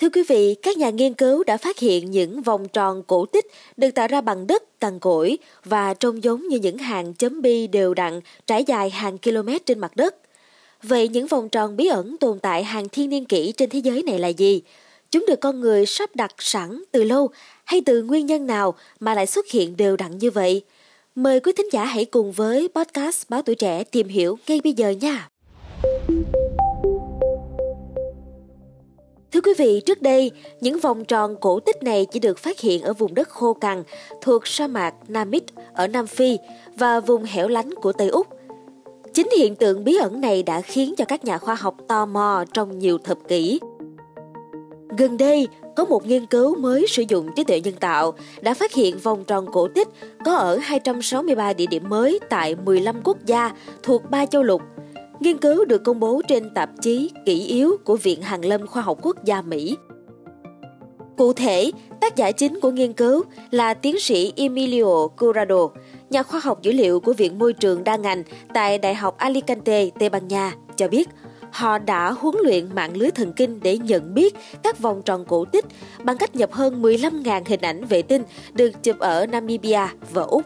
Thưa quý vị, các nhà nghiên cứu đã phát hiện những vòng tròn cổ tích được tạo ra bằng đất, cằn cỗi và trông giống như những hàng chấm bi đều đặn trải dài hàng km trên mặt đất. Vậy những vòng tròn bí ẩn tồn tại hàng thiên niên kỷ trên thế giới này là gì? Chúng được con người sắp đặt sẵn từ lâu hay từ nguyên nhân nào mà lại xuất hiện đều đặn như vậy? Mời quý thính giả hãy cùng với podcast Báo Tuổi Trẻ tìm hiểu ngay bây giờ nha! Thưa quý vị, trước đây, những vòng tròn cổ tích này chỉ được phát hiện ở vùng đất khô cằn thuộc sa mạc Namib ở Nam Phi và vùng hẻo lánh của Tây Úc. Chính hiện tượng bí ẩn này đã khiến cho các nhà khoa học tò mò trong nhiều thập kỷ. Gần đây, có một nghiên cứu mới sử dụng trí tuệ nhân tạo đã phát hiện vòng tròn cổ tích có ở 263 địa điểm mới tại 15 quốc gia thuộc ba châu lục – Nghiên cứu được công bố trên tạp chí Kỷ yếu của Viện Hàn lâm Khoa học Quốc gia Mỹ. Cụ thể, tác giả chính của nghiên cứu là tiến sĩ Emilio Curado, nhà khoa học dữ liệu của Viện Môi trường đa ngành tại Đại học Alicante, Tây Ban Nha, cho biết họ đã huấn luyện mạng lưới thần kinh để nhận biết các vòng tròn cổ tích bằng cách nhập hơn 15.000 hình ảnh vệ tinh được chụp ở Namibia và Úc.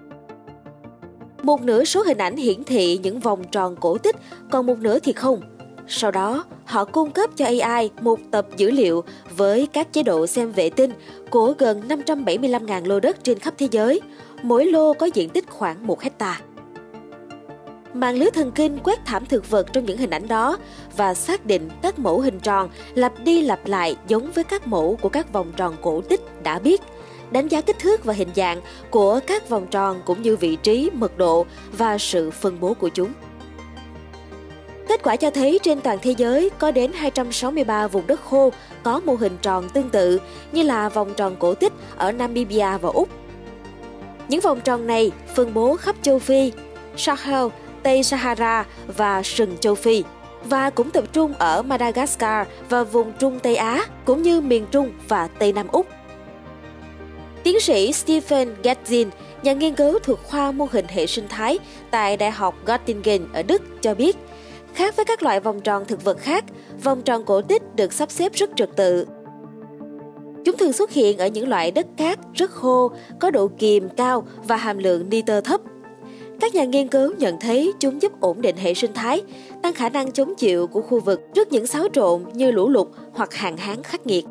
Một nửa số hình ảnh hiển thị những vòng tròn cổ tích, còn một nửa thì không. Sau đó, họ cung cấp cho AI một tập dữ liệu với các chế độ xem vệ tinh của gần 575.000 lô đất trên khắp thế giới. Mỗi lô có diện tích khoảng 1 hecta. Mạng lưới thần kinh quét thảm thực vật trong những hình ảnh đó và xác định các mẫu hình tròn lặp đi lặp lại giống với các mẫu của các vòng tròn cổ tích đã biết – đánh giá kích thước và hình dạng của các vòng tròn cũng như vị trí, mật độ và sự phân bố của chúng. Kết quả cho thấy trên toàn thế giới có đến 263 vùng đất khô có mô hình tròn tương tự như là vòng tròn cổ tích ở Namibia và Úc. Những vòng tròn này phân bố khắp châu Phi, Sahel, Tây Sahara và sừng châu Phi và cũng tập trung ở Madagascar và vùng Trung Tây Á cũng như miền Trung và Tây Nam Úc. Tiến sĩ Stephen Gatzin, nhà nghiên cứu thuộc khoa mô hình hệ sinh thái tại Đại học Göttingen ở Đức cho biết, khác với các loại vòng tròn thực vật khác, vòng tròn cổ tích được sắp xếp rất trật tự. Chúng thường xuất hiện ở những loại đất cát rất khô, có độ kiềm cao và hàm lượng nitơ thấp. Các nhà nghiên cứu nhận thấy chúng giúp ổn định hệ sinh thái, tăng khả năng chống chịu của khu vực trước những xáo trộn như lũ lụt hoặc hạn hán khắc nghiệt.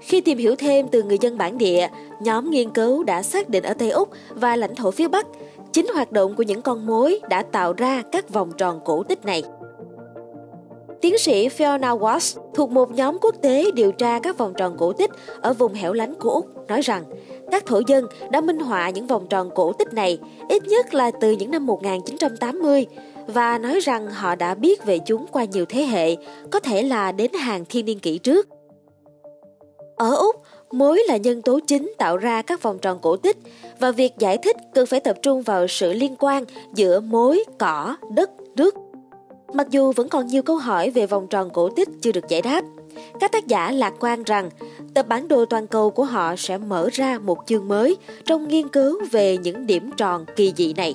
Khi tìm hiểu thêm từ người dân bản địa, nhóm nghiên cứu đã xác định ở Tây Úc và lãnh thổ phía Bắc, chính hoạt động của những con mối đã tạo ra các vòng tròn cổ tích này. Tiến sĩ Fiona Watts thuộc một nhóm quốc tế điều tra các vòng tròn cổ tích ở vùng hẻo lánh của Úc nói rằng các thổ dân đã minh họa những vòng tròn cổ tích này ít nhất là từ những năm 1980 và nói rằng họ đã biết về chúng qua nhiều thế hệ, có thể là đến hàng thiên niên kỷ trước. Ở Úc, mối là nhân tố chính tạo ra các vòng tròn cổ tích và việc giải thích cần phải tập trung vào sự liên quan giữa mối, cỏ, đất, nước. Mặc dù vẫn còn nhiều câu hỏi về vòng tròn cổ tích chưa được giải đáp, các tác giả lạc quan rằng tập bản đồ toàn cầu của họ sẽ mở ra một chương mới trong nghiên cứu về những điểm tròn kỳ dị này.